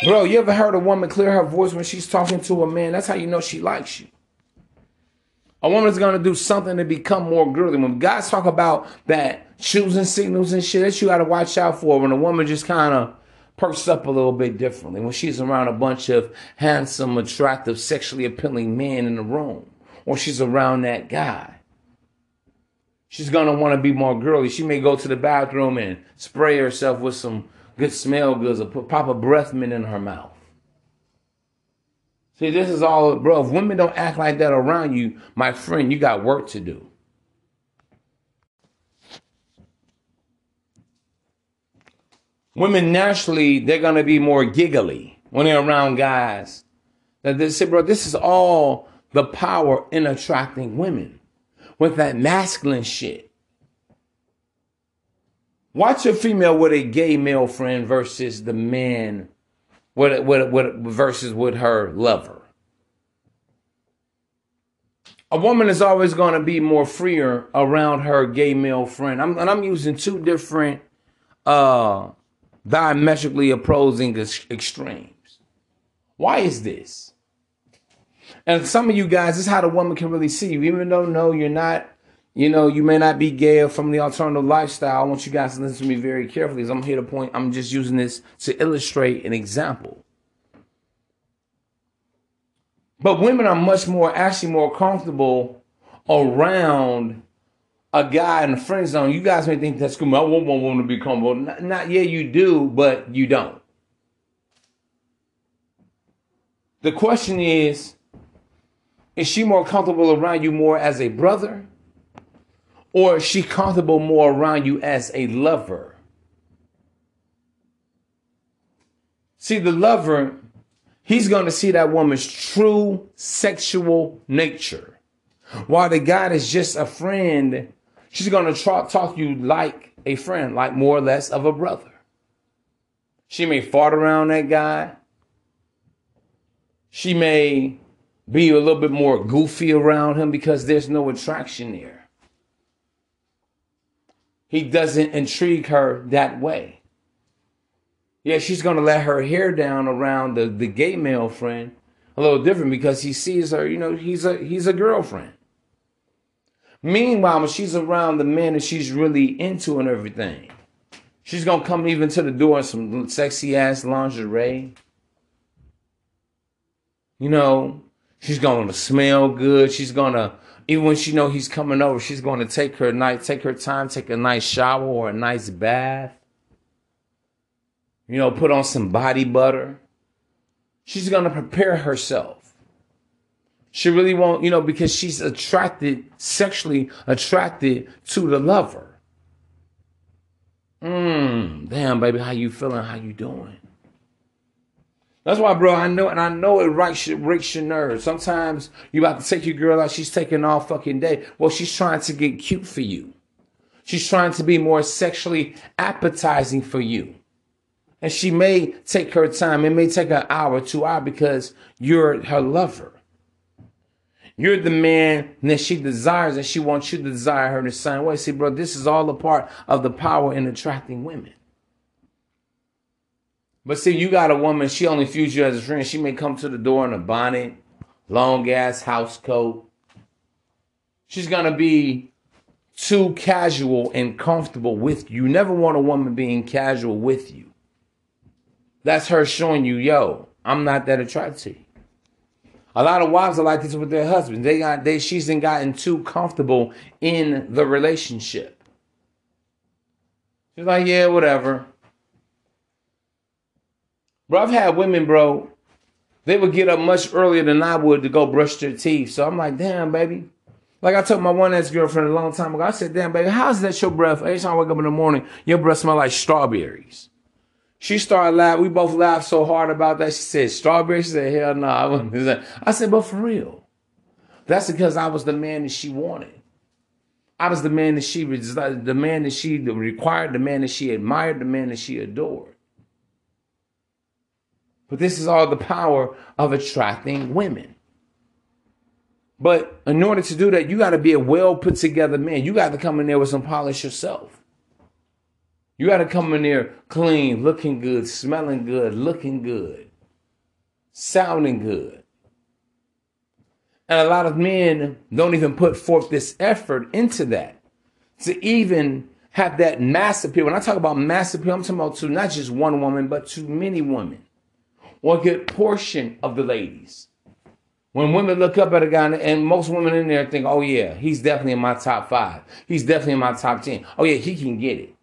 Bro, you ever heard a woman clear her voice when she's talking to a man? That's how you know she likes you. A woman's gonna do something to become more girly. When guys talk about that choosing signals and shit, that you gotta watch out for when a woman just kind of perks up a little bit differently. When she's around a bunch of handsome, attractive, sexually appealing men in the room, or she's around that guy. She's gonna want to be more girly. She may go to the bathroom and spray herself with some good smell goods or put pop a breath mint in her mouth. See, this is all, bro. If women don't act like that around you, my friend, you got work to do. Women naturally, they're gonna be more giggly when they're around guys. That they say, bro, this is all the power in attracting women with that masculine shit. Watch a female with a gay male friend versus the man with, with, with, versus with her lover. A woman is always going to be more freer around her gay male friend. I'm, and I'm using two different, uh, diametrically opposing extremes. Why is this? And some of you guys, this is how the woman can really see you, even though no, you're not you know, you may not be gay or from the alternative lifestyle. I want you guys to listen to me very carefully. Because I'm here to point, I'm just using this to illustrate an example. But women are much more, actually more comfortable around a guy in the friend zone. You guys may think that's cool. I want one woman to be comfortable. Not, not yeah, you do, but you don't. The question is, is she more comfortable around you more as a brother? Or is she comfortable more around you as a lover? See, the lover, he's going to see that woman's true sexual nature. While the guy is just a friend, she's going to talk, to you like a friend, like more or less of a brother. She may fart around that guy. She may be a little bit more goofy around him because there's no attraction there he doesn't intrigue her that way. Yeah, she's going to let her hair down around the, the gay male friend a little different because he sees her, you know, he's a he's a girlfriend. Meanwhile, when she's around the men that she's really into and everything, she's gonna come even to the door in some sexy ass lingerie. You know, she's gonna smell good. She's gonna even when she know he's coming over, she's to take her night, take her time, take a nice shower or a nice bath. You know, put on some body butter. She's to prepare herself. She really won't, you know, because she's attracted, sexually attracted to the lover. Mmm, damn, baby, how you feeling? How you doing? That's why, bro, I know, and I know it your, breaks your nerves. Sometimes you about to take your girl out, she's taking all fucking day. Well, she's trying to get cute for you. She's trying to be more sexually appetizing for you. And she may take her time. It may take an hour, two hours because you're her lover. You're the man that she desires and she wants you to desire her the same way. See, bro, this is all a part of the power in attracting women. But see, you got a woman, she only views you as a friend. She may come to the door in a bonnet, long ass house coat. She's gonna be too casual and comfortable with you. You never want a woman being casual with you. That's her showing you, yo, I'm not that attracted to you. A lot of wives are like this with their husbands. They got they she's gotten too comfortable in the relationship. She's like, yeah, whatever. Bro, I've had women, bro, they would get up much earlier than I would to go brush their teeth. So I'm like, damn, baby. Like I told my one ex girlfriend a long time ago, I said, damn, baby, how's that your breath? Every time I wake up in the morning, your breath smell like strawberries. She started laughing. We both laughed so hard about that. She said, strawberries? She said, hell no. [laughs] Nah. I said, but for real. That's because I was the man that she wanted. I was the man that she, was the man that she required, the man that she admired, the man that she adored. But this is all the power of attracting women. But in order to do that, you got to be a well put together man. You got to come in there with some polish yourself. You got to come in there clean, looking good, smelling good, looking good, sounding good. And a lot of men don't even put forth this effort into that to even have that mass appeal. When I talk about mass appeal, I'm talking about to not just one woman, but to many women a good portion of the ladies. When women look up at a guy, and most women in there think, oh, yeah, he's definitely in my top five. He's definitely in my top 10. Oh, yeah, he can get it.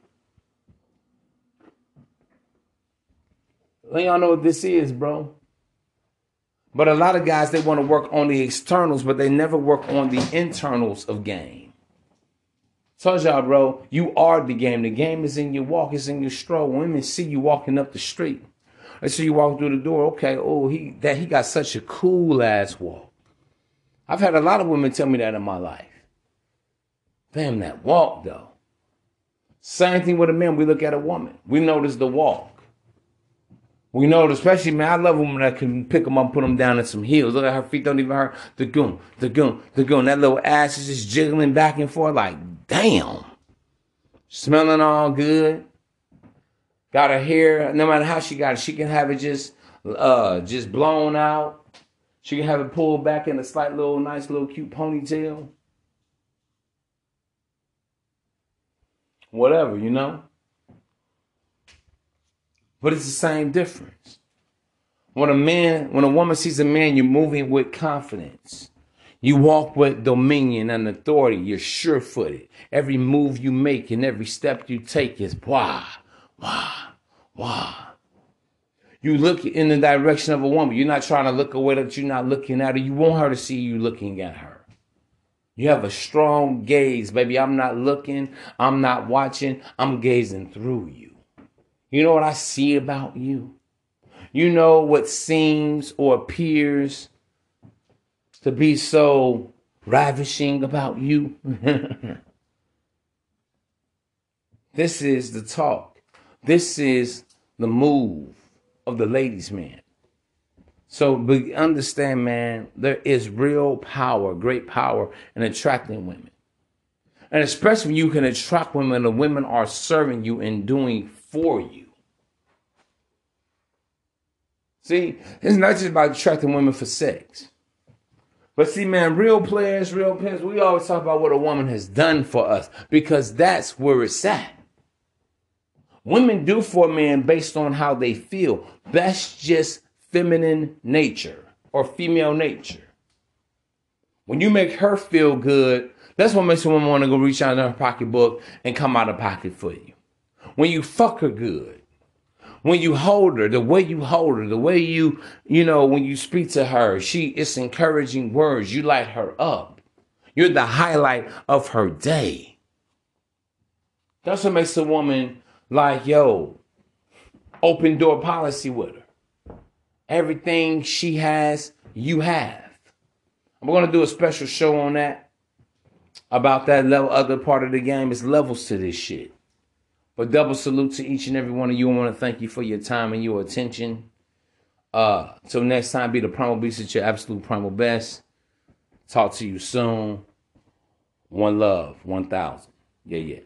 Let y'all know what this is, bro. But a lot of guys, they want to work on the externals, but they never work on the internals of game. Told y'all, bro, you are the game. The game is in your walk, it's in your stroll. Women see you walking up the street. Let's see you walk through the door. Okay, oh, he that he got such a cool ass walk. I've had a lot of women tell me that in my life. Damn, that walk though. Same thing with a man. We look at a woman. We notice the walk. We know, especially man, I love women that can pick them up, put them down in some heels. Look at her feet, don't even hurt. The goon, the goon, the goon. That little ass is just jiggling back and forth, like damn. Smelling all good. Got her hair, no matter how she got it, she can have it just uh just blown out. She can have it pulled back in a slight little nice little cute ponytail. Whatever, you know? But it's the same difference. When a man, when a woman sees a man, you're moving with confidence. You walk with dominion and authority. You're sure footed. Every move you make and every step you take is wah, wow. You look in the direction of a woman. You're not trying to look away that you're not looking at her. You want her to see you looking at her. You have a strong gaze, baby. I'm not looking. I'm not watching. I'm gazing through you. You know what I see about you? You know what seems or appears to be so ravishing about you? [laughs] this is the talk. This is the move of the ladies' man. So understand, man, there is real power, great power in attracting women. And especially when you can attract women, the women are serving you and doing for you. See, it's not just about attracting women for sex. But see, man, real players, real players, we always talk about what a woman has done for us because that's where it's at. Women do for a man based on how they feel. That's just feminine nature or female nature. When you make her feel good, that's what makes a woman want to go reach out in her pocketbook and come out of pocket for you. When you fuck her good, when you hold her, the way you hold her, the way you, you know, when you speak to her, she, it's encouraging words. You light her up. You're the highlight of her day. That's what makes a woman like, yo, open door policy with her. Everything she has, you have. I'm going to do a special show on that about that level, other part of the game. It's levels to this shit. But double salute to each and every one of you. I want to thank you for your time and your attention. Uh, till next time, be the primal beast at your absolute primal best. Talk to you soon. One love, one thousand. Yeah, yeah.